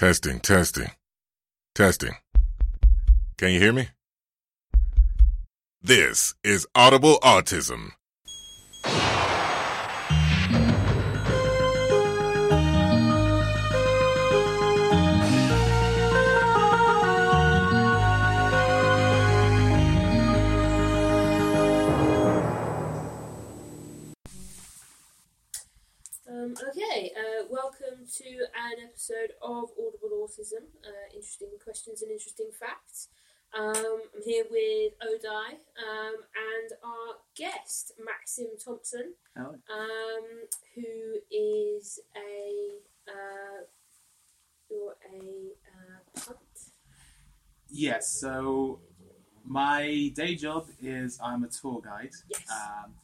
Testing, testing, testing. Can you hear me? This is Audible Autism. To an episode of Audible Autism. Uh, interesting questions and interesting facts. Um, I'm here with Odai um, and our guest, Maxim Thompson, Oh, um, who is a uh, you're a uh, punt. yes. So my day job is I'm a tour guide. Yes. Um,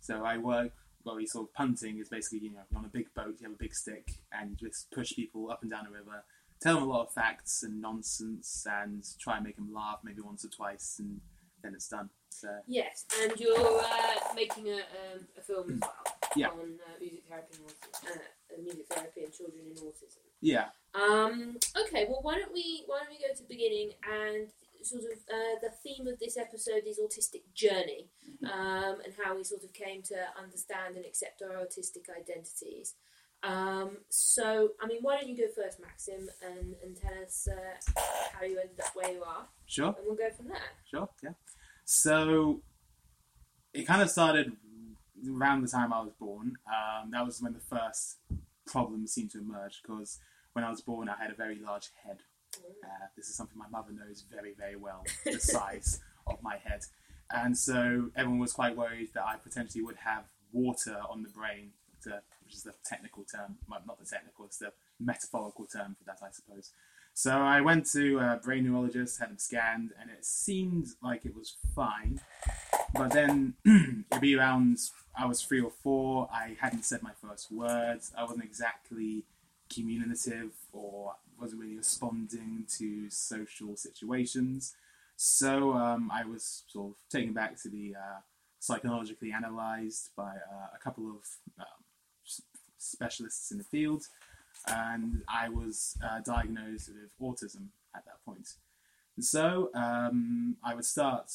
so I work. Well, we sort of punting is basically you know you're on a big boat, you have a big stick, and you just push people up and down a river, tell them a lot of facts and nonsense, and try and make them laugh maybe once or twice, and then it's done. So Yes, and you're uh, making a, um, a film as well Yeah. on uh, music therapy and autism, uh, music therapy and children in autism. yeah, Um, okay, well, why don't we why don't we go to the beginning and sort of uh, the theme of this episode is autistic journey, um, and how we sort of came to understand and accept our autistic identities. Um, so, I mean, why don't you go first, Maxim, and, and tell us uh, how you ended up where you are, sure. and we'll go from there. Sure, yeah. So it kind of started around the time I was born. Um, that was when the first problems seemed to emerge because when I was born, I had a very large head. Uh, this is something my mother knows very, very well the size of my head. And so everyone was quite worried that I potentially would have water on the brain, to, which is the technical term, well, not the technical, it's the metaphorical term for that, I suppose. So I went to a brain neurologist, had him scanned, and it seemed like it was fine. But then it'd be around, I was three or four, I hadn't said my first words, I wasn't exactly communicative or wasn't really responding to social situations. So um, I was sort of taken back to be uh, psychologically analysed by uh, a couple of um, specialists in the field, and I was uh, diagnosed with autism at that point. And so um, I would start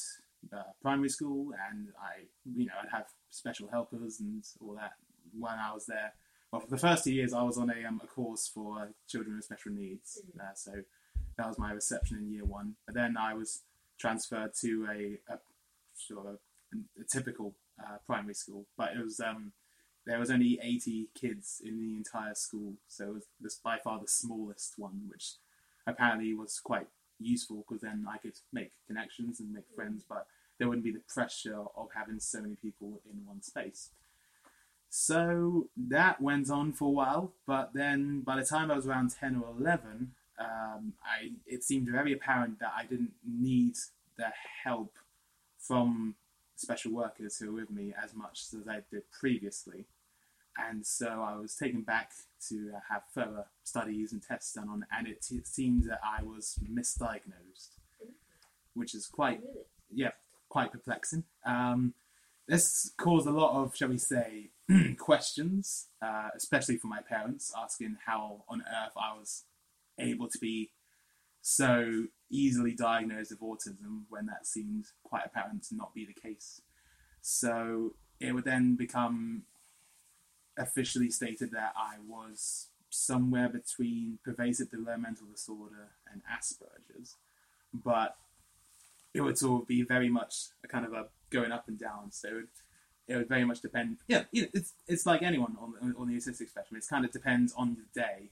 uh, primary school, and I, you know, I'd have special helpers and all that when I was there. Well, for the first two years, I was on a, um, a course for children with special needs, uh, so that was my reception in year one. But then I was transferred to a, a sort of a, a typical uh, primary school, but it was um, there was only 80 kids in the entire school, so it was this by far the smallest one, which apparently was quite useful because then I could make connections and make friends, but there wouldn't be the pressure of having so many people in one space. So that went on for a while, but then by the time I was around 10 or 11, um, I, it seemed very apparent that I didn't need the help from special workers who were with me as much as I did previously. And so I was taken back to uh, have further studies and tests done on, and it, it seemed that I was misdiagnosed, which is quite yeah, quite perplexing. Um, this caused a lot of, shall we say, questions, uh, especially from my parents, asking how on earth I was able to be so easily diagnosed with autism when that seemed quite apparent to not be the case. So it would then become officially stated that I was somewhere between pervasive developmental disorder and Asperger's, but it would sort of be very much a kind of a going up and down. So it would, it would very much depend. Yeah, you know, it's it's like anyone on on- on the autistic spectrum. It kind of depends on the day,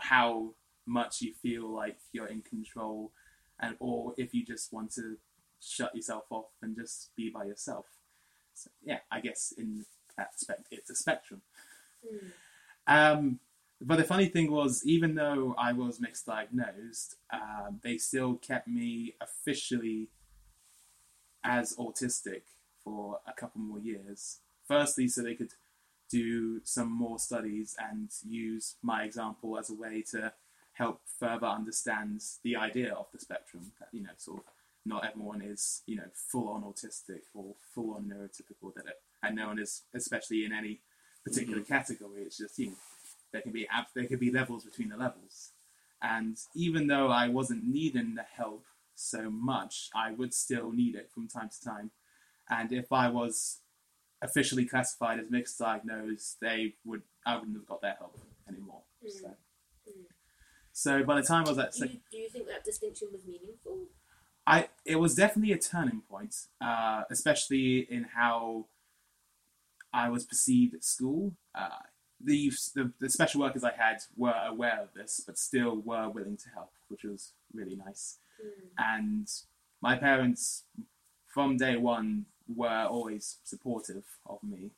how much you feel like you're in control, and or if you just want to shut yourself off and just be by yourself. So yeah, I guess in that spect, it's a spectrum. Um, but the funny thing was, even though I was misdiagnosed, diagnosed, um, they still kept me officially as autistic for a couple more years. Firstly, so they could do some more studies and use my example as a way to help further understand the idea of the spectrum. That you know, sort of, not everyone is you know full on autistic or full on neurotypical. That it, and no one is, especially in any particular category. It's just you know there can be ab- there could be levels between the levels. And even though I wasn't needing the help so much, I would still need it from time to time. And if I was officially classified as mixed diagnosed, they would I wouldn't have got their help anymore. Mm. So. Mm. so by the time I was at Do sec- you, do you think that distinction was meaningful? I it was definitely a turning point, uh, especially in how I was perceived at school. Uh, the, the the special workers I had were aware of this, but still were willing to help, which was really nice. Mm. And my parents, from day one, were always supportive of me.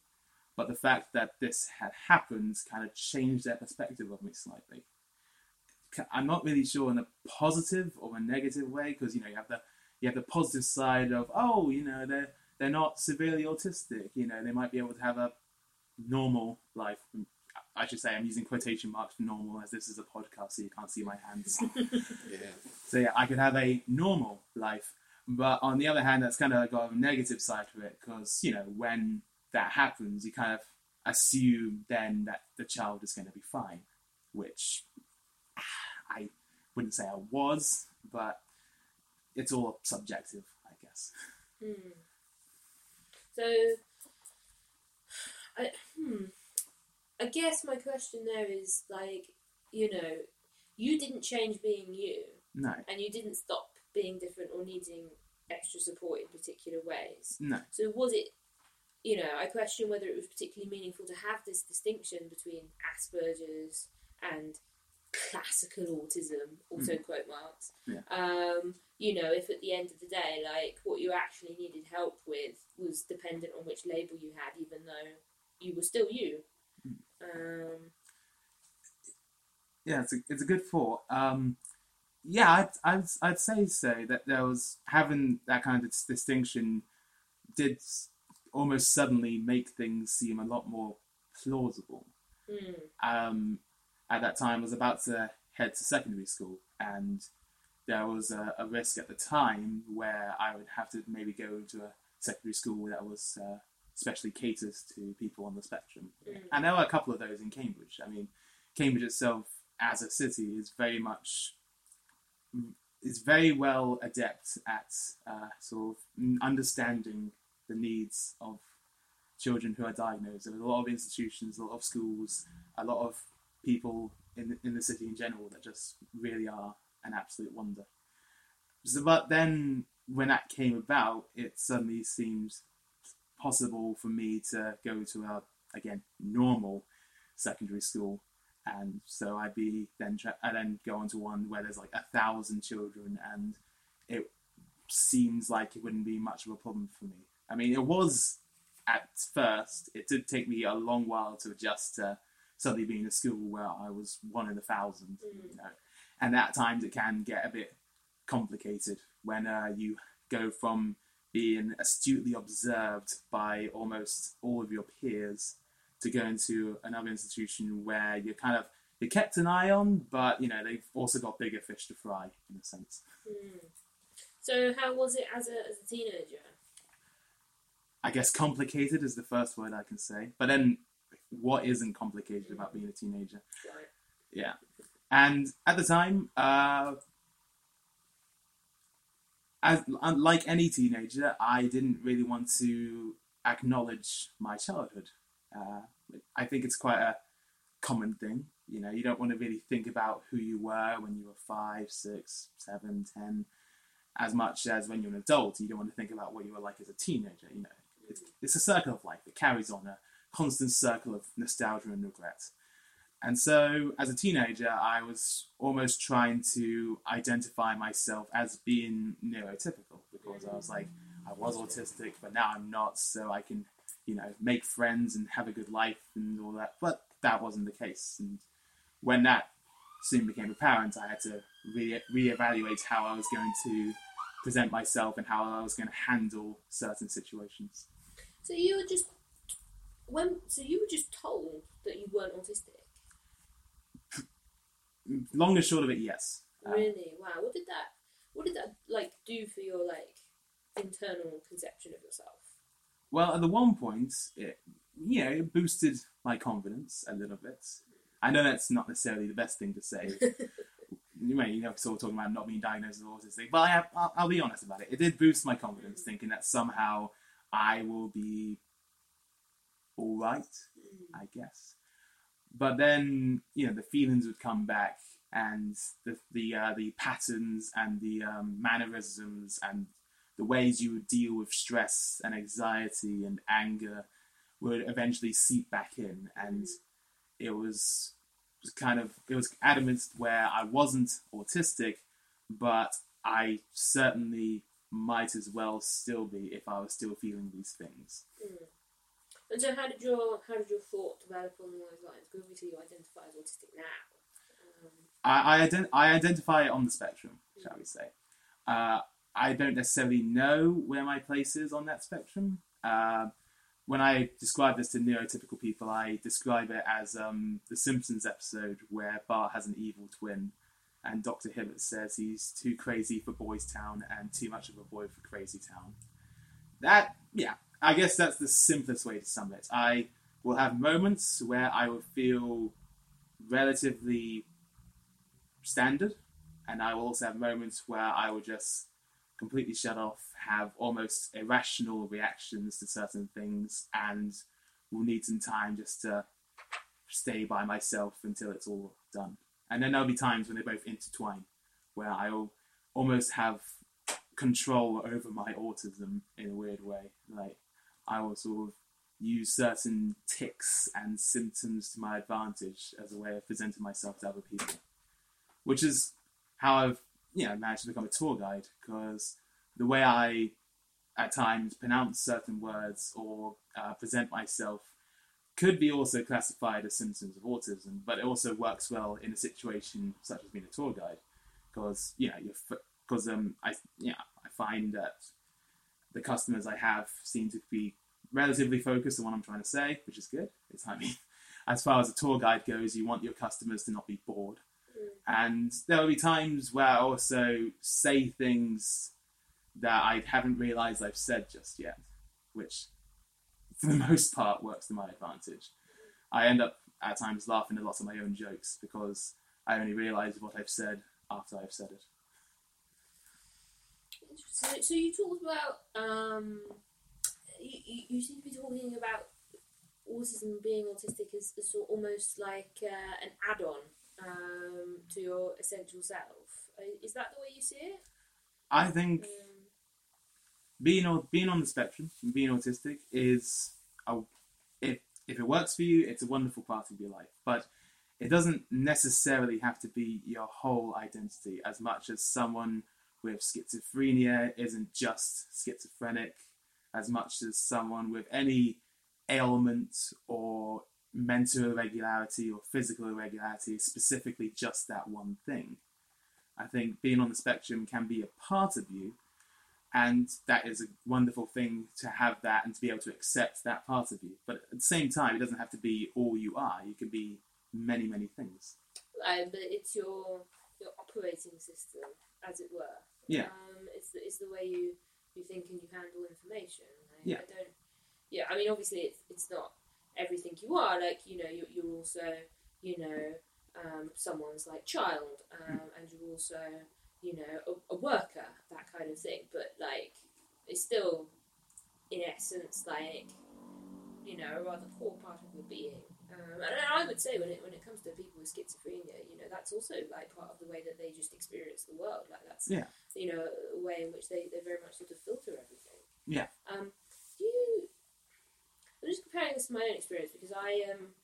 But the fact that this had happened kind of changed their perspective of me slightly. I'm not really sure in a positive or a negative way because you know you have the you have the positive side of oh you know they're they're not severely autistic you know they might be able to have a normal life. I should say I'm using quotation marks for normal as this is a podcast so you can't see my hands. Yeah. So yeah, I could have a normal life. But on the other hand, that's kind of got a negative side to it because you know when that happens, you kind of assume then that the child is going to be fine, which I wouldn't say I was, but it's all subjective, I guess. Hmm. So, I, hmm. I guess my question there is like, you know, you didn't change being you, No, and you didn't stop being different or needing extra support in particular ways. no, So, was it, you know, I question whether it was particularly meaningful to have this distinction between Asperger's and classical autism, also quote marks. Yeah. Um, you know, if at the end of the day, like what you actually needed help with was dependent on which label you had, even though you were still you. Um, yeah, it's a, it's a good thought. Um, yeah, I'd, I'd, I'd say so that there was having that kind of distinction did almost suddenly make things seem a lot more plausible. mm, Um, at that time, I was about to head to secondary school, and there was a, a risk at the time where I would have to maybe go to a secondary school that was uh, specially caters to people on the spectrum. Mm. And there were a couple of those in Cambridge. I mean, Cambridge itself as a city is very much is very well adept at uh, sort of understanding the needs of children who are diagnosed. There's a lot of institutions, a lot of schools, a lot of people in the, in the city in general that just really are an absolute wonder. So, but then when that came about, it suddenly seemed possible for me to go to a again normal secondary school, and so I'd be then tra- I then go on to one where there's like a thousand children, and it seems like it wouldn't be much of a problem for me. I mean, it was at first. It did take me a long while to adjust to suddenly being in a school where I was one in a thousand, Mm. you know, and at times it can get a bit complicated when uh, you go from being astutely observed by almost all of your peers to go into another institution where you're kind of you're kept an eye on, but you know they've also got bigger fish to fry in a sense. mm. So, how was it as a, as a teenager? I guess complicated is the first word I can say, but then what isn't complicated about being a teenager? Right. Yeah. And at the time, uh, as like any teenager, I didn't really want to acknowledge my childhood. Uh, I think it's quite a common thing. You know, you don't want to really think about who you were when you were five, six, seven, ten, as much as when you're an adult. You don't want to think about what you were like as a teenager. You know, it's, it's a circle of life. It carries on a constant circle of nostalgia and regret. And so, as a teenager, I was almost trying to identify myself as being neurotypical because I was like, I was autistic, but now I'm not, so I can, you know, make friends and have a good life and all that. But that wasn't the case. And when that soon became apparent, I had to re- reevaluate how I was going to present myself and how I was going to handle certain situations. So you were just when so you were just told that you weren't autistic. Long and short of it, yes. Um, Really? Wow. What did that what did that like do for your like internal conception of yourself? Well, at the one point, it you know it boosted my confidence a little bit. I know that's not necessarily the best thing to say you know, you know, sort of talking about not being diagnosed with autistic, but I have, I'll, I'll be honest about it. It did boost my confidence, thinking that somehow I will be all right, I guess. But then, you know, the feelings would come back, and the the uh, the patterns and the um, mannerisms and the ways you would deal with stress and anxiety and anger would eventually seep back in, and it was kind of it was adamant where I wasn't autistic, but I certainly might as well still be if I was still feeling these things. Mm. And so, how did your how did your thought develop along those lines? Because obviously you identify as autistic now. Um, I I, ident- I identify on the spectrum, shall we say? Uh, I don't necessarily know where my place is on that spectrum. Uh, when I describe this to neurotypical people, I describe it as um, the Simpsons episode where Bart has an evil twin, and Dr. Hibbert says he's too crazy for Boys Town and too much of a boy for Crazy Town. That, yeah, I guess that's the simplest way to sum it. I will have moments where I will feel relatively standard, and I will also have moments where I will just completely shut off, have almost irrational reactions to certain things, and will need some time just to stay by myself until it's all done. And then there'll be times when they both intertwine, where I'll almost have control over my autism in a weird way. I will sort of use certain ticks and symptoms to my advantage as a way of presenting myself to other people, which is how I've you know managed to become a tour guide because the way I at times pronounce certain words or uh, present myself could be also classified as symptoms of autism, but it also works well in a situation such as being a tour guide because you know you're because um I yeah I find that the customers I have seem to be relatively focused on what I'm trying to say, which is good. It's I mean, as far as a tour guide goes, you want your customers to not be bored, and there will be times where I also say things that I haven't realised I've said just yet, which for the most part works to my advantage. I end up at times laughing at lots of my own jokes because I only realise what I've said after I've said it. so, so you talked about um, you, you, you seem to be talking about autism being autistic as, as sort of almost like uh, an add-on um, to your essential self. Uh, Is that the way you see it? I think Um, being on being on the spectrum, and being autistic is a, if if it works for you, it's a wonderful part of your life. But it doesn't necessarily have to be your whole identity as much as someone with schizophrenia isn't just schizophrenic, as much as someone with any ailment or mental irregularity or physical irregularity specifically just that one thing. I think being on the spectrum can be a part of you, and that is a wonderful thing to have that and to be able to accept that part of you. But at the same time, it doesn't have to be all you are. You can be many, many things. uh, but it's your your operating system, as it were. Yeah. Um, it's the, it's the way you, you think and you handle information. Like, Yeah. I don't. Yeah. I mean, obviously, it's it's not everything you are. Like you know, you're, you're also you know um, someone's like child, um, and you're also you know a, a worker, that kind of thing. But like, it's still in essence like you know a rather core part of your being. Um, and I would say when it when it comes to people with schizophrenia, you know, that's also like part of the way that they just experience the world. Like that's Yeah. you know a way in which they, they very much sort of filter everything. Yeah. Um, do you? I'm just comparing this to my own experience because I um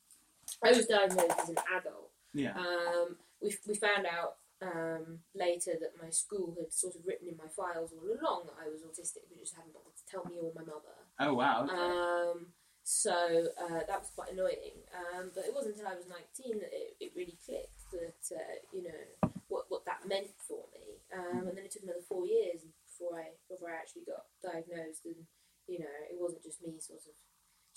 I was diagnosed as an adult. Yeah. Um, we we found out um, later that my school had sort of written in my files all along that I was autistic, but just hadn't bothered to tell me or my mother. Oh wow. Okay. Um, so uh, that was quite annoying. Um, but it wasn't until I was 19 that it, it really clicked that, uh, you know, what, what that meant for me. Um, and then it took another four years before I, before I actually got diagnosed. And, you know, it wasn't just me sort of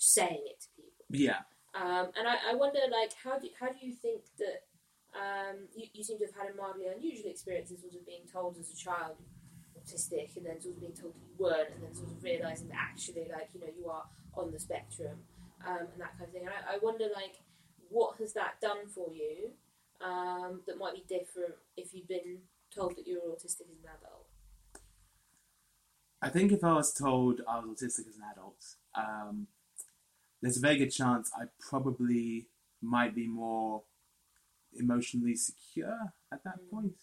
saying it to people. yeah. Um, and I, I wonder, like, how do, how do you think that um, you, you seem to have had a mildly unusual experience in sort of being told as a child autistic and then sort of being told that you weren't and then sort of realising that actually, like, you know, you are on the spectrum um, and that kind of thing. And I, I wonder, like, what has that done for you? um, that might be different if you'd been told that you were autistic as an adult? I think if I was told I was autistic as an adult, um, there's a very good chance I probably might be more emotionally secure at that point.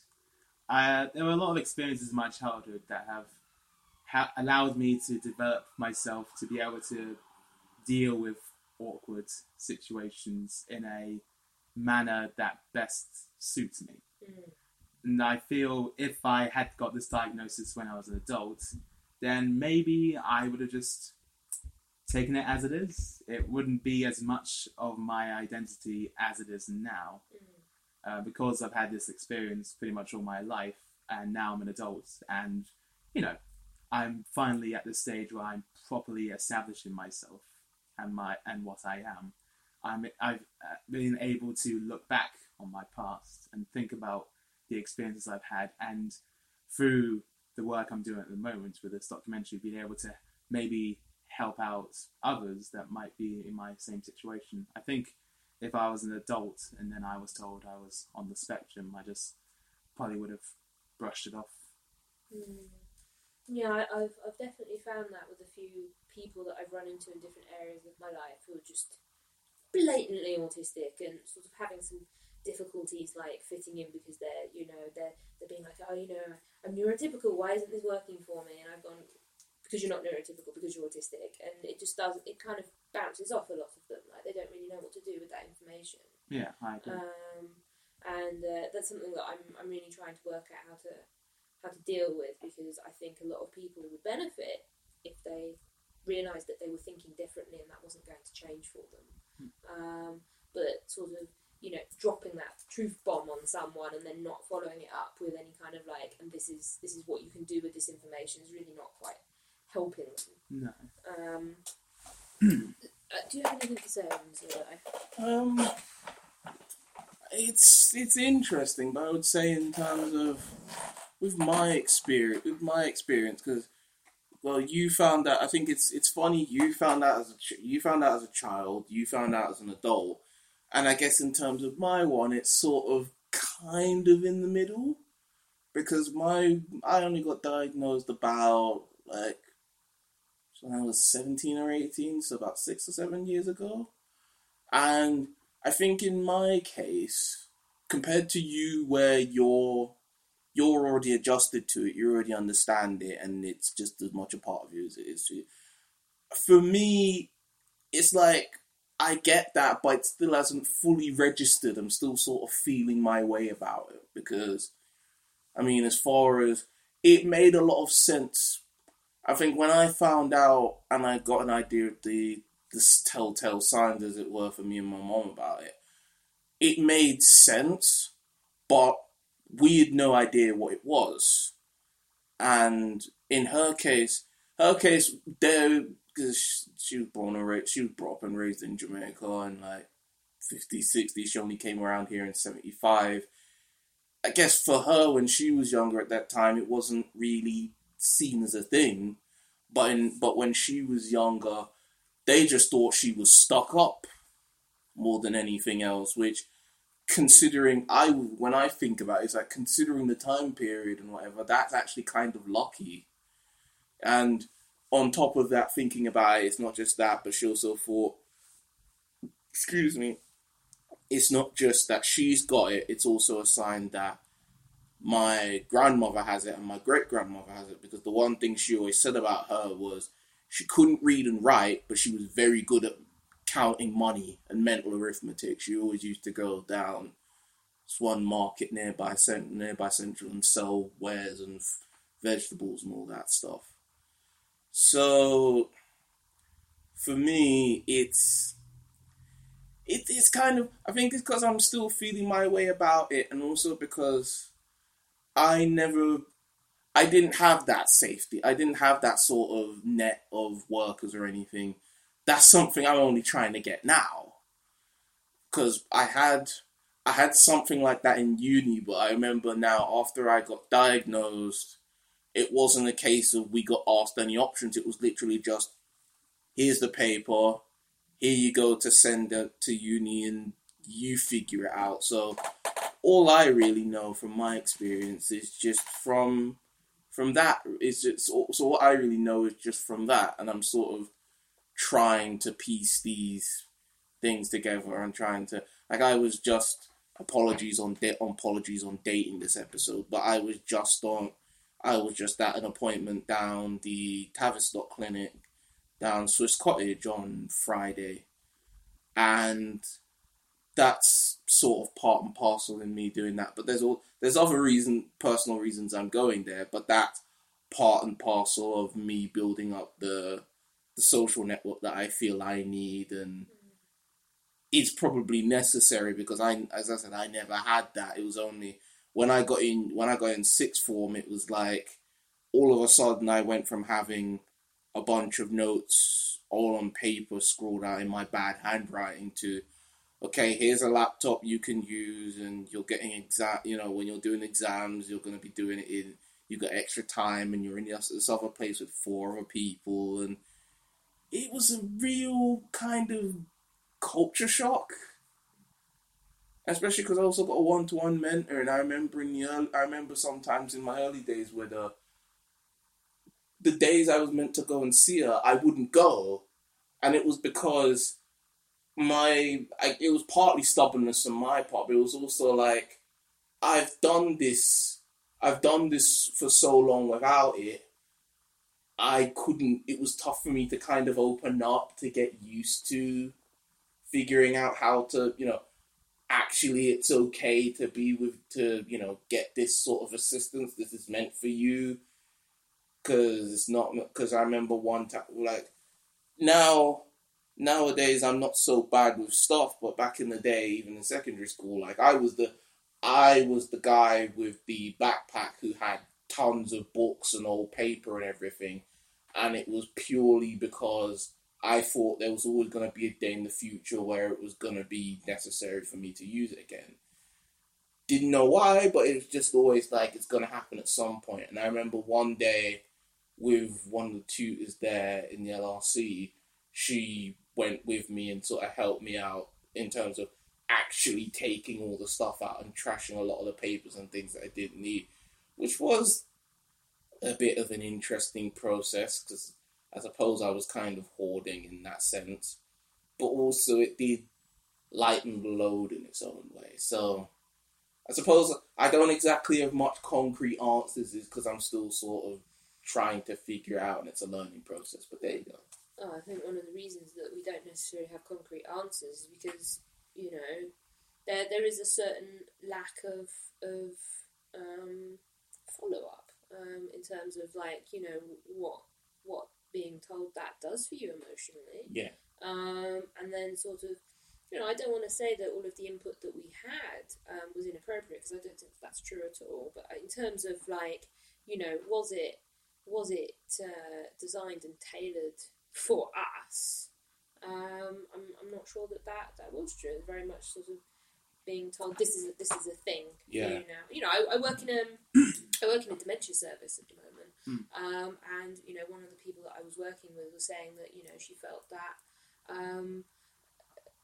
Uh, there were a lot of experiences in my childhood that have ha- allowed me to develop myself to be able to deal with awkward situations in a manner that best suits me. Mm. And I feel if I had got this diagnosis when I was an adult, then maybe I would have just taken it as it is. It wouldn't be as much of my identity as it is now. Mm. Uh, because I've had this experience pretty much all my life, and now I'm an adult, and you know, I'm finally at the stage where I'm properly establishing myself and my and what I am. I'm I've uh, been able to look back on my past and think about the experiences I've had, and through the work I'm doing at the moment with this documentary, being able to maybe help out others that might be in my same situation. I think if I was an adult and then I was told I was on the spectrum, I just probably would have brushed it off. Mm. Yeah, I, I've I've definitely found that with a few people that I've run into in different areas of my life who are just blatantly autistic and sort of having some difficulties like fitting in because they're you know they're they're being like oh you know I'm neurotypical. Why isn't this working for me? And I've gone because you're not neurotypical because you're autistic. And it just does it kind of bounces off a lot of them. Like they don't really know what to do with that information. Yeah, I agree. um, and uh, that's something that I'm I'm really trying to work out how to how to deal with because I think a lot of people would benefit if they realised that they were thinking differently and that wasn't going to change for them. Um, but sort of you know dropping that truth bomb on someone and then not following it up with any kind of like and this is this is what you can do with this information is really not quite helping them. no. Um, uh, do you have anything to say on? Um, it's it's interesting, but I would say in terms of with my experience, with my experience, because well, you found out. I think it's it's funny. You found out as a ch- you found out as a child. You found out as an adult, and I guess in terms of my one, it's sort of kind of in the middle, because my I only got diagnosed about like when I was seventeen or eighteen, so about six or seven years ago, and I think in my case, compared to you, where you're you're already adjusted to it, you already understand it, and it's just as much a part of you as it is to you. For me, it's like I get that, but it still hasn't fully registered. I'm still sort of feeling my way about it because, I mean, as far as it made a lot of sense. I think when I found out and I got an idea of the the telltale signs, as it were, for me and my mom about it, it made sense, but we had no idea what it was. And in her case, her case, there because she was born and raised, she was brought up and raised in Jamaica in like 50s, 60s. She only came around here in 75. I guess for her, when she was younger at that time, it wasn't really seen as a thing. But in, but when she was younger, they just thought she was stuck up more than anything else. Which, considering I when I think about it, it's like considering the time period and whatever, that's actually kind of lucky. And on top of that, thinking about it, it's not just that, but she also thought, excuse me, it's not just that she's got it, it's also a sign that my grandmother has it and my great grandmother has it. Because the one thing she always said about her was she couldn't read and write, but she was very good at counting money and mental arithmetic. She always used to go down Swan Market nearby, nearby Central and sell wares and vegetables and all that stuff. So, for me, it's it, it's kind of I think it's because I'm still feeling my way about it, and also because I never I didn't have that safety. I didn't have that sort of net of workers or anything. That's something I'm only trying to get now. Cause I had I had something like that in uni, but I remember now after I got diagnosed, it wasn't a case of we got asked any options. It was literally just here's the paper, here you go to send it to uni and you figure it out. So all I really know from my experience is just from from that is just so, so what I really know is just from that, and I'm sort of trying to piece these things together and trying to like I was just apologies on de- on apologies on dating this episode, but I was just on I was just at an appointment down the Tavistock Clinic down Swiss Cottage on Friday, and that's sort of part and parcel in me doing that. But there's all there's other reason, personal reasons I'm going there, but that's part and parcel of me building up the the social network that I feel I need and it's probably necessary because I as I said I never had that. It was only when I got in when I got in sixth form it was like all of a sudden I went from having a bunch of notes all on paper scrawled out in my bad handwriting to okay, here's a laptop you can use, and you're getting exam. You know, when you're doing exams, you're going to be doing it in. You got extra time, and you're in this other place with four other people, and it was a real kind of culture shock. Especially because I also got a one-to-one mentor, and I remember in the early, I remember sometimes in my early days where the the days I was meant to go and see her, I wouldn't go, and it was because my I, it was partly stubbornness on my part, but it was also like I've done this, I've done this for so long without it. I couldn't. It was tough for me to kind of open up to get used to figuring out how to, you know, actually it's okay to be with to you know get this sort of assistance. This is meant for you because it's not because I remember one time like now nowadays I'm not so bad with stuff, but back in the day, even in secondary school, like I was the I was the guy with the backpack who had tons of books and old paper and everything, and it was purely because I thought there was always going to be a day in the future where it was going to be necessary for me to use it again. Didn't know why, but it was just always like it's going to happen at some point. And I remember one day with one of the tutors there in the LRC, she went with me and sort of helped me out in terms of actually taking all the stuff out and trashing a lot of the papers and things that I didn't need, which was a bit of an interesting process because I suppose I was kind of hoarding in that sense, but also it did lighten the load in its own way. So I suppose I don't exactly have much concrete answers because I'm still sort of trying to figure out and it's a learning process, but there you go. Oh, I think one of the reasons that we don't necessarily have concrete answers is because you know there there is a certain lack of of um, follow up um, in terms of like you know what what being told that does for you emotionally. Yeah. Um, and then sort of you know I don't want to say that all of the input that we had um, was inappropriate because I don't think that's true at all. But in terms of like you know was it was it uh, designed and tailored for us, um, I'm, I'm not sure that, that that was true. It's very much sort of being told this is a, this is a thing. Yeah. You know, you know I, I work in a I work in a dementia service at the moment, Hmm. um, and you know one of the people that I was working with was saying that you know she felt that um,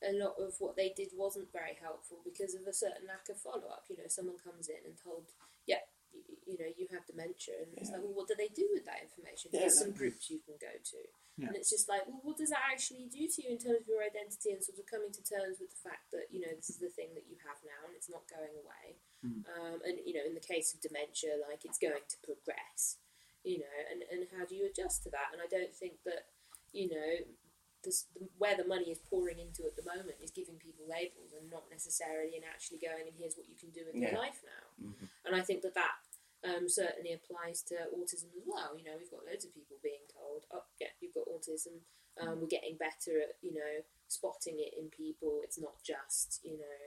a lot of what they did wasn't very helpful because of a certain lack of follow up. You know, someone comes in and told, yeah, you, you know, you have dementia, and it's like, well, what do they do with that information? Yeah, Here's some groups you can go to. Yeah. And it's just like, well, what does that actually do to you in terms of your identity and sort of coming to terms with the fact that, you know, this is the thing that you have now and it's not going away. Mm. Um, and, you know, in the case of dementia, like it's going to progress, you know, and, and how do you adjust to that? And I don't think that, you know, this, where the money is pouring into at the moment is giving people labels and not necessarily in actually going and here's what you can do with your life now. Mhm. And I think that that um, certainly applies to autism as well. You know, we've got loads of people being told, "Oh, yeah, you've got autism." Um, we're getting better at you know spotting it in people. It's not just you know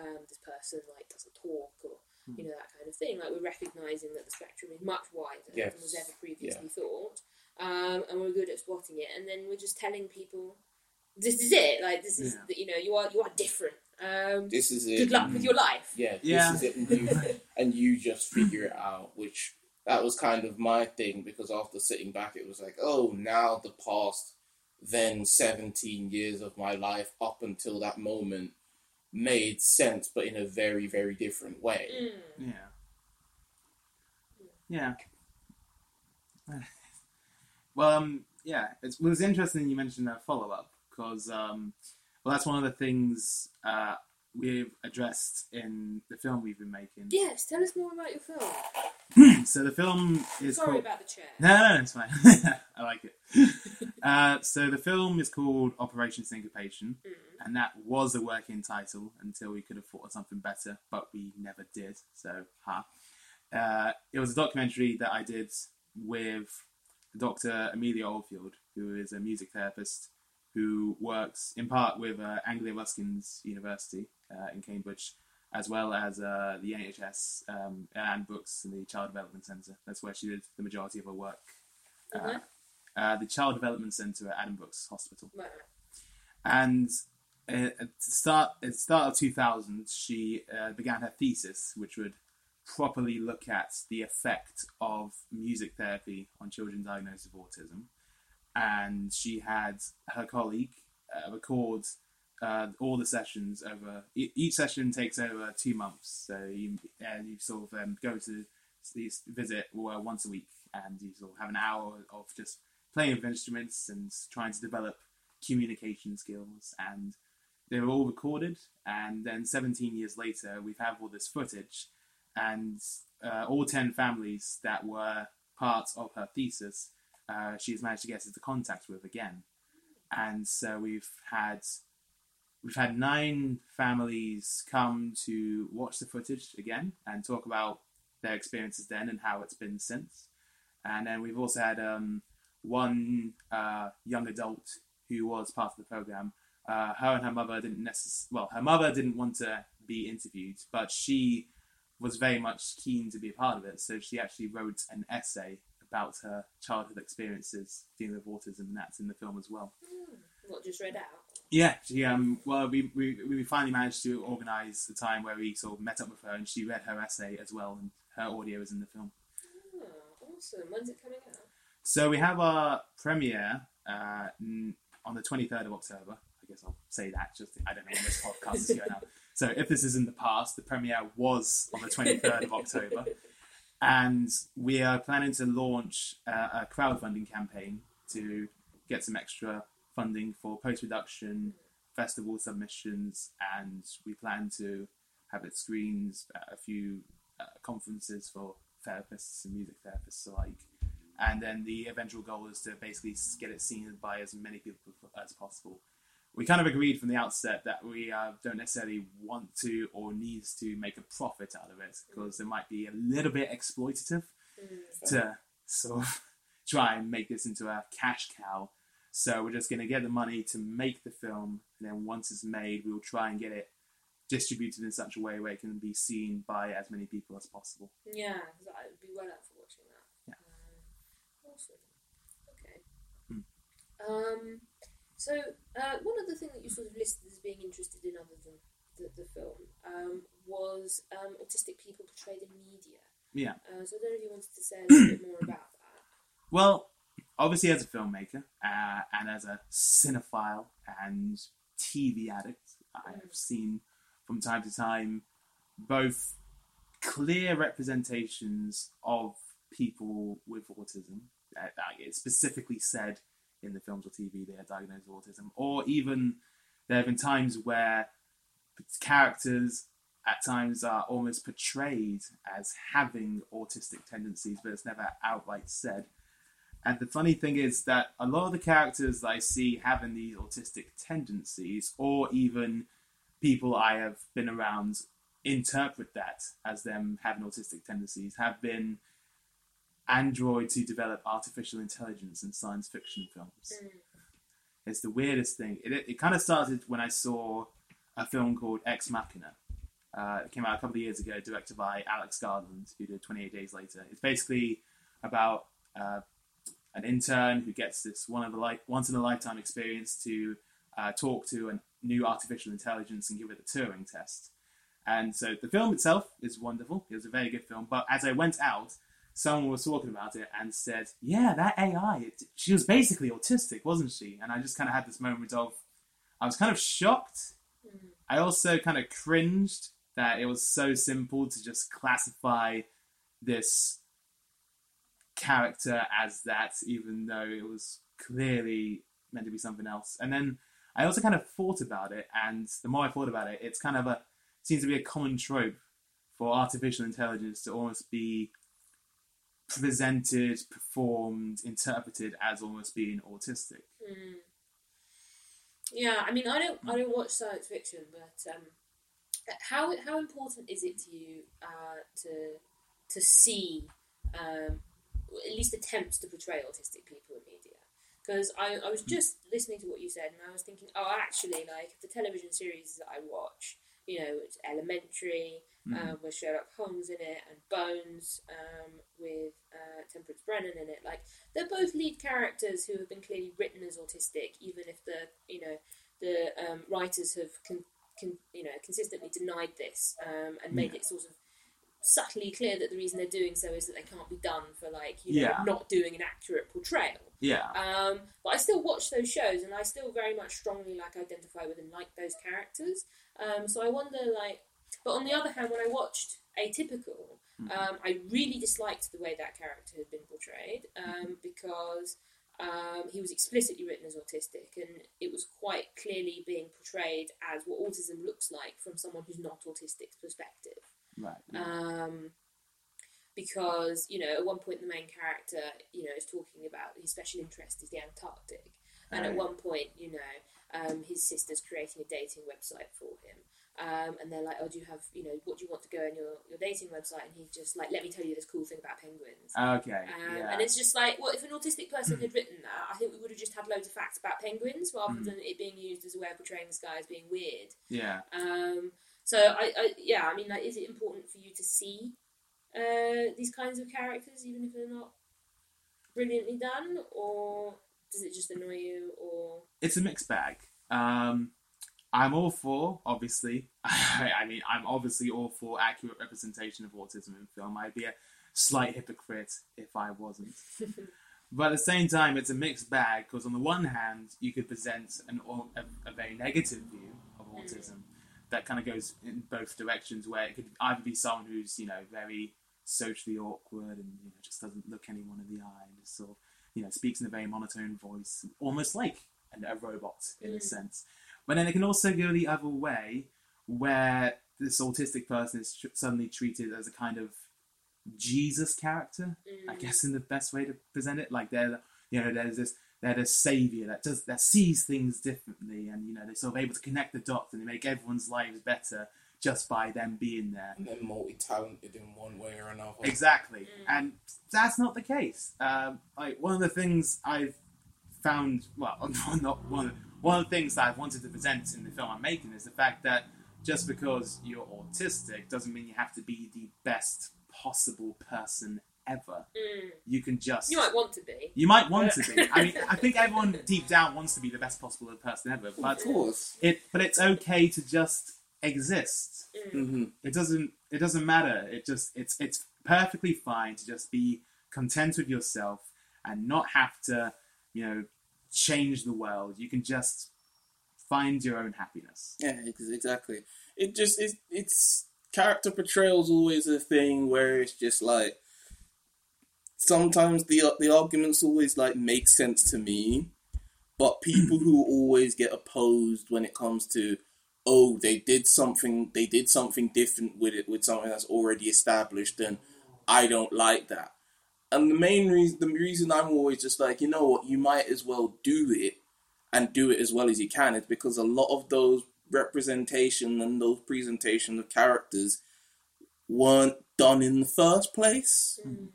um, this person like doesn't talk or you know that kind of thing. Like we're recognizing that the spectrum is much wider Yes. than was ever previously thought, um, and we're good at spotting it. And then we're just telling people, "This is it. Like this is Yeah. the, you know you are you are different. Um, This is it. good luck with your life." yeah, Yeah. this is it, and you, and you just figure it out. Which that was kind of my thing because after sitting back, it was like, oh, now the past then seventeen years of my life up until that moment made sense, but in a very, very different way. Mm. Yeah. Yeah. well, um, yeah, it's, it was interesting you mentioned that follow up because, um, well, that's one of the things uh, we've addressed in the film we've been making. Yes, tell us more about your film. so the film is Sorry called. about the chair. No, no, no, it's fine. I like it. uh, so the film is called Operation Syncopation, Mm. and that was a working title until we could have thought of something better, but we never did. So, ha. Uh, it was a documentary that I did with Dr. Amelia Oldfield, who is a music therapist who works in part with uh, Anglia Ruskins University uh, in Cambridge, as well as uh, the NHS um, Addenbrooke's and the Child Development Centre. That's where she did the majority of her work. Uh, Mhm. uh, the Child Development Centre at Addenbrooke's Hospital. And uh, at the start, at the start of 2000, she uh, began her thesis, which would properly look at the effect of music therapy on children diagnosed with autism. And she had her colleague uh, record uh, all the sessions over. Each session takes over two months, so you uh, you sort of um, go to this visit uh, once a week, and you sort of have an hour of just playing with instruments and trying to develop communication skills and they were all recorded and then 17 years later we have all this footage and uh, all 10 families that were part of her thesis uh, she's managed to get into contact with again and so we've had we've had nine families come to watch the footage again and talk about their experiences then and how it's been since and then we've also had um, one uh, young adult who was part of the program. Uh, her and her mother didn't necess- well, her mother didn't want to be interviewed, but she was very much keen to be a part of it. So she actually wrote an essay about her childhood experiences dealing with autism, and that's in the film as well. Mm. What, just read out? Yeah, she um well we we, we finally managed to organise the time where we sort of met up with her and she read her essay as well and her audio is in the film. Oh, awesome. When's it coming out? So we have our premiere uh, on the 23rd of October. I guess I'll say that. Just I don't know when this podcast is going out. So if this is in the past, the premiere was on the 23rd of October, and we are planning to launch uh, a crowdfunding campaign to get some extra funding for post-production, festival submissions, and we plan to have it screens at a few uh, conferences for therapists and music therapists alike and then the eventual goal is to basically get it seen by as many people as possible. We kind of agreed from the outset that we uh, don't necessarily want to or need to make a profit out of it because it might be a little bit exploitative Mm. to sort of try and make this into a cash cow. So we're just going to get the money to make the film, and then once it's made, we'll try and get it distributed in such a way where it can be seen by as many people as possible. Yeah, 'cause I would be well up for watching that. Yeah. Um, awesome. Okay. Hmm. Um, so uh, one other thing that you sort of listed as being interested in, other than the, the film, um, was um, autistic people portrayed in media. Yeah. Uh, so I don't know if you wanted to say a little bit more about that. Well, obviously, as a filmmaker uh, and as a cinephile and TV addict, I have seen from time to time both clear representations of people with autism. Uh, it's specifically said in the films or TV they are diagnosed with autism, or even there have been times where characters at times are almost portrayed as having autistic tendencies, but it's never outright said. And the funny thing is that a lot of the characters I see having these autistic tendencies, or even people I have been around interpret that as them having autistic tendencies, have been androids who develop artificial intelligence in science fiction films. Mm. It's the weirdest thing. It, it kind of started when I saw a film called Ex Machina. Uh, it came out a couple of years ago, directed by Alex Garland, who did 28 Days Later. It's basically about uh, an intern who gets this one of the li- once in a lifetime experience to uh, talk to a new artificial intelligence and give it a Turing test. And so the film itself is wonderful. It was a very good film. But as I went out, someone was talking about it and said, "Yeah, that AI, it, she was basically autistic, wasn't she?" And I just kind of had this moment of, I was kind of shocked Mm. I also kind of cringed that it was so simple to just classify this character as that, even though it was clearly meant to be something else. And then I also kind of thought about it, and the more I thought about it, it's kind of a seems to be a common trope for artificial intelligence to almost be presented, performed, interpreted as almost being autistic. Mm. Yeah, I mean, I don't, I don't watch science fiction, but um, how how important is it to you uh, to to see um, at least attempts to portray autistic people in media? Because I, I was just listening to what you said, and I was thinking, oh, actually, like the television series that I watch, you know, it's Elementary, Mm. um, with Sherlock Holmes in it, and Bones um, with uh, Temperance Brennan in it. Like they're both lead characters who have been clearly written as autistic, even if the you know the um, writers have con- con- you know consistently denied this um, and made Yeah. it sort of subtly clear that the reason they're doing so is that they can't be done for like you know Yeah. not doing an accurate portrayal. Yeah. Um, but I still watch those shows, and I still very much strongly like identify with and like those characters. Um, so I wonder, like, but on the other hand, when I watched Atypical, um, I really disliked the way that character had been portrayed um, because um, he was explicitly written as autistic, and it was quite clearly being portrayed as what autism looks like from someone who's not autistic's perspective. Right. um, because you know at one point the main character you know is talking about his special interest is the Antarctic, and at one point you know um, his sister's creating a dating website for him. Um, and they're like, "Oh, do you have, you know, what do you want to go on your, your dating website?" And he's just like, "Let me tell you this cool thing about penguins." Okay. Um, yeah. And it's just like, well, if an autistic person had written that, I think we would have just had loads of facts about penguins rather Mm. than it being used as a way of portraying this guy as being weird. yeah. Um, so I, I, yeah, I mean, like, is it important for you to see uh, these kinds of characters, even if they're not brilliantly done, or does it just annoy you? Or It's a mixed bag. Um, I'm all for, obviously. I mean, I'm obviously all for accurate representation of autism in film. I'd be a slight hypocrite if I wasn't. but at the same time, it's a mixed bag because on the one hand, you could present an, a, a very negative view of autism that kind of goes in both directions, where it could either be someone who's you know very socially awkward and you know just doesn't look anyone in the eye and just sort of you know speaks in a very monotone voice, almost like an, a robot in a Mm. sense. But then it can also go the other way, where this autistic person is tr- suddenly treated as a kind of Jesus character. I Mm. guess in the best way to present it, like they're you know there's this they're the savior that does that sees things differently, and you know they're sort of able to connect the dots and they make everyone's lives better just by them being there. And then multi-talented in one way or another. Exactly, Mm. and that's not the case. Um, like one of the things I've found, well, not one of, one of the things that I've wanted to present in the film I'm making is the fact that just because you're autistic doesn't mean you have to be the best possible person ever. Mm. You can just you might want to be. you might want to be. I mean, I think everyone deep down wants to be the best possible person ever, of but course. it but it's okay to just exist Mm. hmm it doesn't it doesn't matter. It just it's it's perfectly fine to just be content with yourself and not have to you know change the world. You can just find your own happiness. Yeah, exactly. It just it's it's character portrayal's always a thing where it's just like sometimes the the arguments always like make sense to me, but people who always get opposed when it comes to oh they did something they did something different with it with something that's already established and I don't like that. And the main reason the reason I'm always just like you know what you might as well do it and do it as well as you can is because a lot of those representation and those presentation of characters weren't done in the first place. Mm.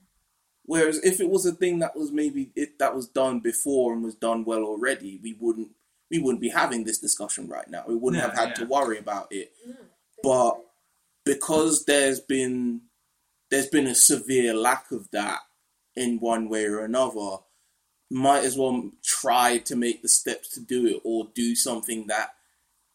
Whereas if it was a thing that was maybe it that was done before and was done well already, we wouldn't we wouldn't be having this discussion right now. We wouldn't Yeah, have had yeah. to worry about it No, But- because there's been there's been a severe lack of that in one way or another. Might as well try to make the steps to do it or do something that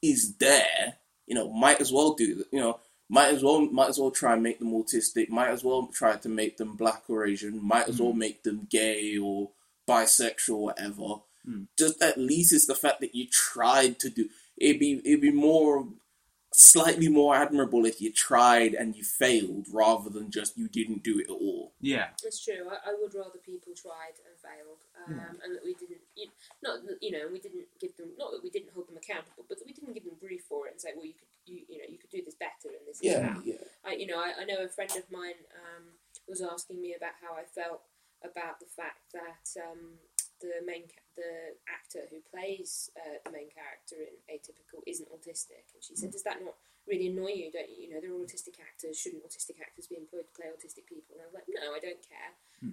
is there. You know, might as well do you know might as well might as well try and make them autistic. Might as well try to make them black or Asian. Might as hmm. well make them gay or bisexual, or whatever. Mm. Just at least it's the fact that you tried to do. It'd be it'd be more slightly more admirable if you tried and you failed rather than just you didn't do it at all. Yeah. It's true. I, I would rather people tried and failed, um, and that we didn't, you, not you know, we didn't give them, not that we didn't hold them accountable, but that we didn't give them brief for it and say, well, you could, you, you know, you could do this better, and this is how. yeah. I, you know, I, I know a friend of mine um, was asking me about how I felt about the fact that um, the main ca- the actor who plays uh, the main character in Atypical isn't autistic, and she said, "Does that not really annoy you? Don't you? You know, there are autistic actors. Shouldn't autistic actors be employed to play autistic people?" And I was like, "No, I don't care,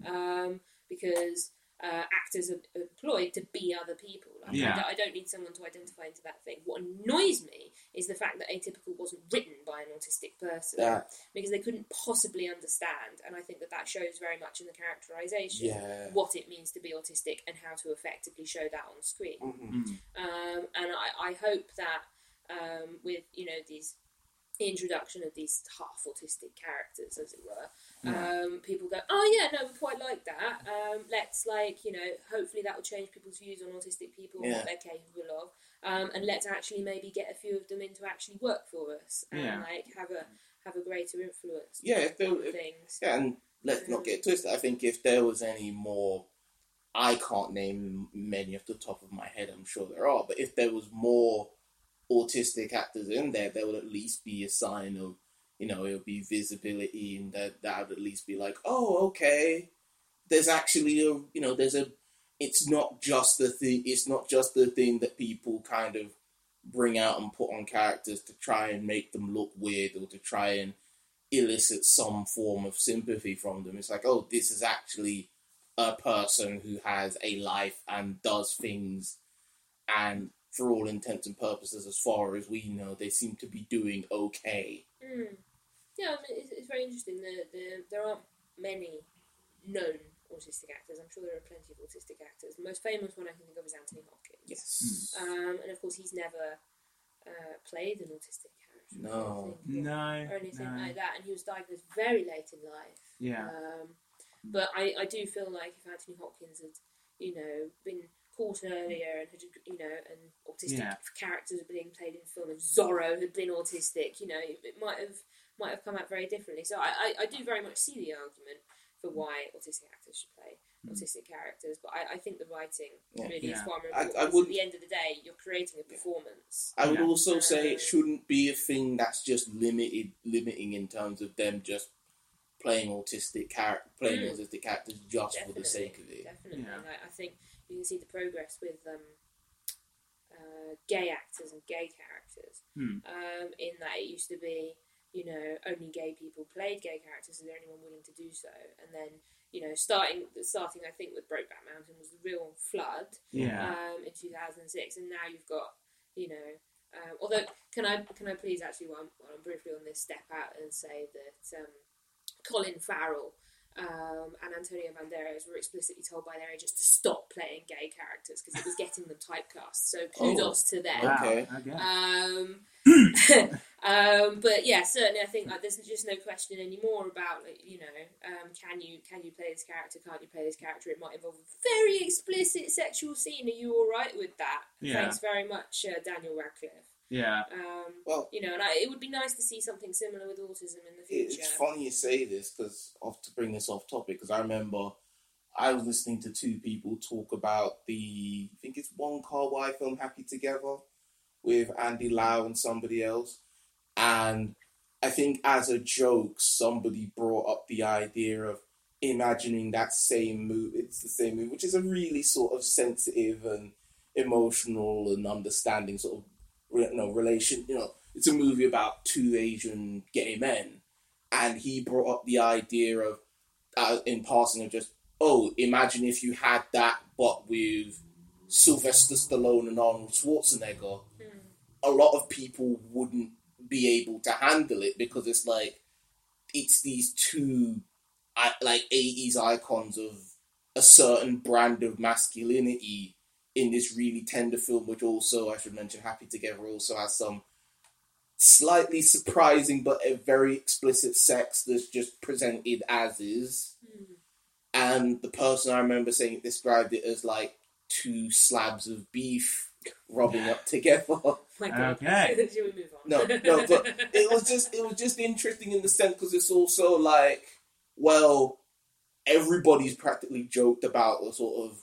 um, because." Uh, actors are employed to be other people. Like, Yeah. I, don't, I don't need someone to identify into that thing. What annoys me is the fact that Atypical wasn't written by an autistic person That because they couldn't possibly understand. And I think that that shows very much in the characterization yeah. what it means to be autistic and how to effectively show that on screen. Mhm. Mm. Um, and I, I hope that um, with you know these introduction of these half autistic characters, as it were, um, people go, oh yeah, no, we quite like that. Um, let's like you know, hopefully that will change people's views on autistic people and Yeah. what they're capable of. Um, and let's actually maybe get a few of them in to actually work for us and Yeah. like have a have a greater influence Yeah, if there, on if, things. yeah, and let's not get twisted. I think if there was any more, I can't name many off the top of my head. I'm sure there are, but if there was more autistic actors in there, there would at least be a sign of, you know, it'll be visibility, and that that would at least be like, oh, okay, there's actually a, you know, there's a. It's not just the thing. It's not just the thing that people kind of bring out and put on characters to try and make them look weird or to try and elicit some form of sympathy from them. It's like, oh, this is actually a person who has a life and does things, and for all intents and purposes, as far as we know, they seem to be doing okay. Mm. Yeah, I mean, it's, it's very interesting. The, the, there aren't many known autistic actors. I'm sure there are plenty of autistic actors. The most famous one I can think of is Anthony Hopkins. Yes. Um, and of course, he's never uh, played an autistic character. I No. don't No. Or anything no. like that. And he was diagnosed very late in life. Yeah. Um, but I, I do feel like if Anthony Hopkins had, you know, been caught earlier and had, you know, and autistic Yeah. characters are being played in film, if Zorro had been autistic, you know, it, it might have might have come out very differently. So I, I, I do very much see the argument for why autistic actors should play autistic characters, but I, I think the writing Yeah. really is far more I- important. I because would- At the end of the day, you're creating a performance. I would Yeah. also say it Uh, shouldn't be a thing that's just limited, limiting in terms of them just playing autistic character, playing Mm. autistic characters just for the sake of it. Definitely, Yeah. Like, I think you can see the progress with um, uh, gay actors and gay characters. Hmm. Um, in that it used to be, you know, only gay people played gay characters. Is there anyone willing to do so? And then, you know, starting starting I think with Brokeback Mountain was the real flood Yeah. um, in 2006, and now you've got, you know. Um, although, can I can I please actually, while I'm, while I'm briefly on this, step out and say that um, Colin Farrell um, and Antonio Banderas were explicitly told by their agents to stop playing gay characters because it was getting them typecast. So kudos to them. Wow. Okay. Okay. Um, um, but yeah, certainly, I think like, there's just no question anymore about like, you know, um, can you can you play this character? Can't you play this character? It might involve a very explicit sexual scene. Are you all right with that? Yeah. Thanks very much, uh, Daniel Radcliffe. Yeah. Um, Well, you know, and I, it would be nice to see something similar with autism in the future. It's funny you say this because off to bring this off topic because I remember I was listening to two people talk about the I think it's Wong Kar-wai film Happy Together with Andy Lau and somebody else, and I think as a joke somebody brought up the idea of imagining that same move. It's the same move, which is a really sort of sensitive and emotional and understanding sort of you know relation. You know, it's a movie about two Asian gay men and he brought up the idea of uh, in passing of just oh imagine if you had that but with Sylvester Stallone and Arnold Schwarzenegger Hmm. a lot of people wouldn't be able to handle it because it's like it's these two like 80s icons of a certain brand of masculinity in this really tender film which also I should mention Happy Together also has some slightly surprising but a very explicit sex that's just presented as is. Hmm. And the person I remember saying described it as like two slabs of beef rubbing up together. Okay. Shall we move on? No, no, but it was just it was just interesting in the sense because it's also like well everybody's practically joked about the sort of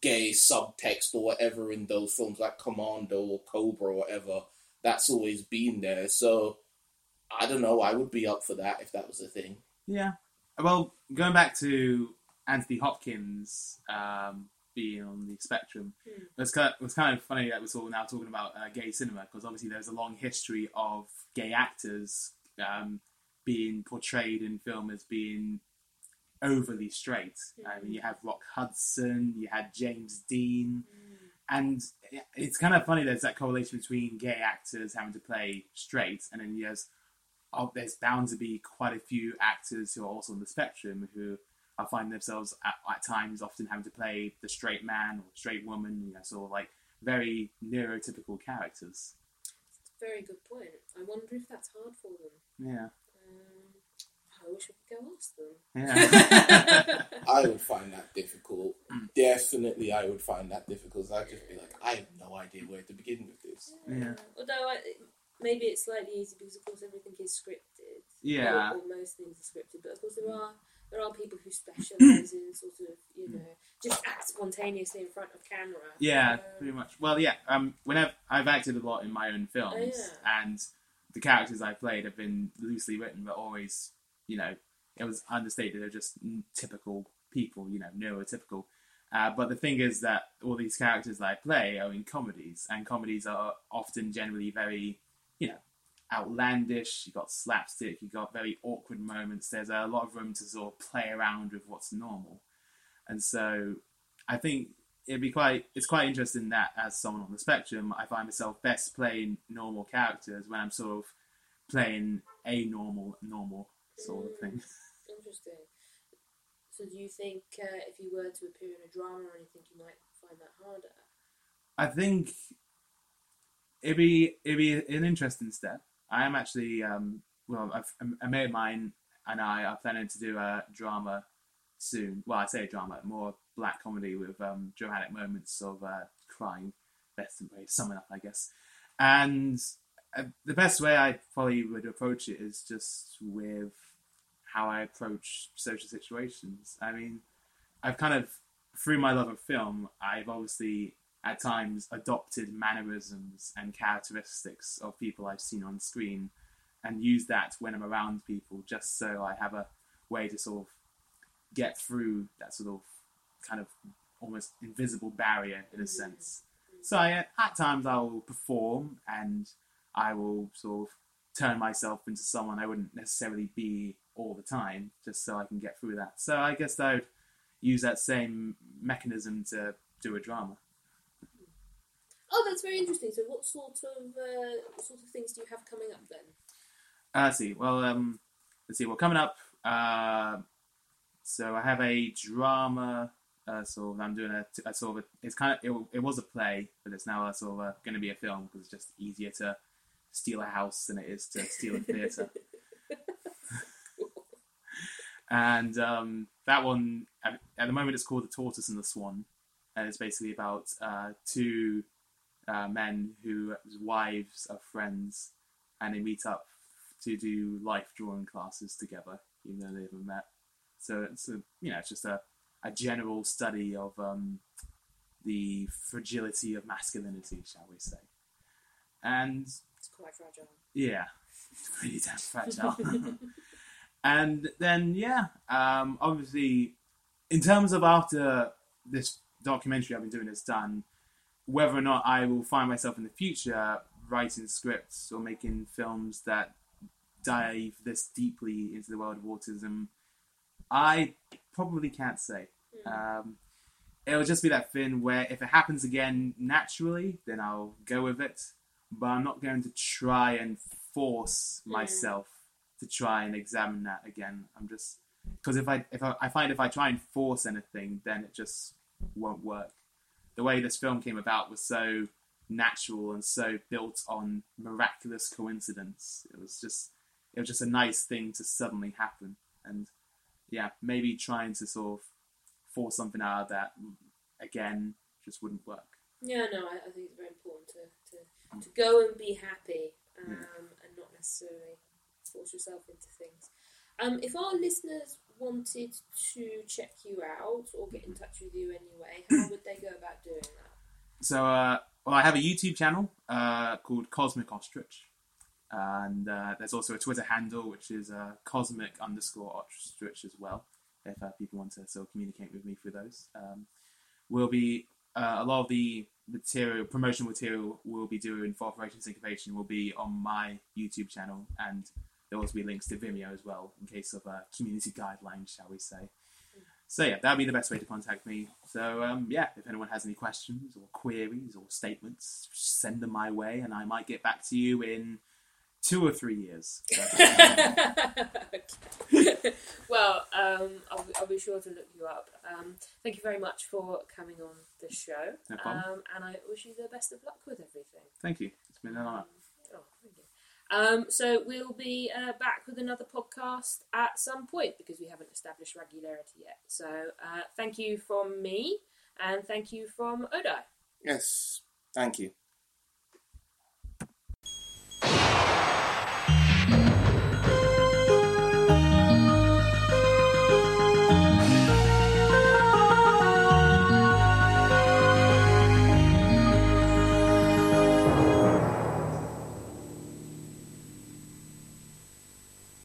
gay subtext or whatever in those films like Commando or Cobra or whatever that's always been there so I don't know I would be up for that if that was a thing Yeah. Well, going back to Anthony Hopkins um, being on the spectrum, Hmm. it, was kind of, it was kind of funny that we're sort of now talking about uh, gay cinema because obviously there's a long history of gay actors um, being portrayed in film as being overly straight. I mean, you have Rock Hudson, you had James Dean, mm. and it's kind of funny there's that correlation between gay actors having to play straight, and then there's oh, there's bound to be quite a few actors who are also on the spectrum who are finding themselves at, at times often having to play the straight man or straight woman, you know, sort of like very neurotypical characters. Very good point. I wonder if that's hard for them. Yeah, Um, I wish I could go ask them. yeah, I would find that difficult definitely I would find that difficult I'd just be like I have no idea where to begin with this Yeah. Although I, maybe it's slightly easy because of course everything is scripted. yeah. Or, or most things are scripted, but of course there are there are people who specialise in sort of you know just act spontaneously in front of camera. Yeah, Um, pretty much. Well, yeah. Um, whenever I've acted a lot in my own films, Oh, yeah. and the characters I've played have been loosely written, but always, you know, it was understated. They're just typical people, you know, neurotypical. Uh, but the thing is that all these characters that I play are in comedies, and comedies are often generally very, you know, outlandish. You got slapstick. You got very awkward moments. There's a lot of room to sort of play around with what's normal, and so I think it'd be quite it's quite interesting that as someone on the spectrum I find myself best playing normal characters when I'm sort of playing a normal normal sort of thing. Interesting. So do you think uh, if you were to appear in a drama or anything, you might find that harder? I think it'd be it'd be an interesting step. I am actually um, well I've, a mate of mine and I are planning to do a drama soon. Well, I say a drama, more black comedy with um, dramatic moments of uh, crime, best way to sum it up, I guess. And uh, the best way I probably would approach it is just with how I approach social situations. I mean, I've kind of through my love of film, I've obviously at times adopted mannerisms and characteristics of people I've seen on screen and use that when I'm around people just so I have a way to sort of get through that sort of kind of almost invisible barrier in a sense. So I, at times I will perform and I will sort of turn myself into someone I wouldn't necessarily be all the time just so I can get through that. So I guess I would use that same mechanism to do a drama. Oh, that's very interesting. So what sort of uh, what sort of things do you have coming up then? Uh, let's see. Well, um, let's see. Well, coming up. Uh, so I have a drama. Uh, sort of, I'm doing a, a sort of. A, it's kind of. It, it was a play, but it's now a sort of going to be a film because it's just easier to steal a house than it is to steal a theatre. and um, that one, at, at the moment, it's called The Tortoise and the Swan, and it's basically about uh, two uh, men whose wives are friends, and they meet up to do life drawing classes together, even though they haven't met. So it's a, you know, it's just a, a general study of um, the fragility of masculinity, shall we say? And It's quite fragile. yeah, it's pretty damn fragile. and then yeah, um, obviously, in terms of after this documentary I've been doing is done, whether or not I will find myself in the future writing scripts or making films that dive this deeply into the world of autism, I probably can't say. Um, it'll just be that thing where if it happens again naturally, then I'll go with it. But I'm not going to try and force Mm. myself to try and examine that again. I'm just because if I if I, I find if I try and force anything, then it just won't work. The way this film came about was so natural and so built on miraculous coincidence. It was just it was just a nice thing to suddenly happen, and yeah, maybe trying to sort of force something out of that again just wouldn't work. Yeah, no, I, I think it's very important to, to, to go and be happy um, and not necessarily force yourself into things. Um, if our listeners wanted to check you out or get in touch with you anyway, how would they go about doing that? So, uh, well, I have a YouTube channel uh, called Cosmic Ostrich, and uh, there's also a Twitter handle which is uh, Cosmic underscore Ostrich as well. If uh, people want to sort of communicate with me through those, um, will be uh, a lot of the material, promotional material we'll be doing for Operation Syncopation will be on my YouTube channel, and there will also be links to Vimeo as well in case of uh, community guidelines, shall we say. So yeah, that'd be the best way to contact me. So um, yeah, if anyone has any questions or queries or statements, send them my way, and I might get back to you in two or three years. Well, um, I'll, be- I'll be sure to look you up. Um, thank you very much for coming on the show, No um, and I wish you the best of luck with everything. thank you. It's been an honour. Oh, thank you. Um, so we'll be uh, back with another podcast at some point because we haven't established regularity yet. So uh, thank you from me, and thank you from Odai. Yes, thank you.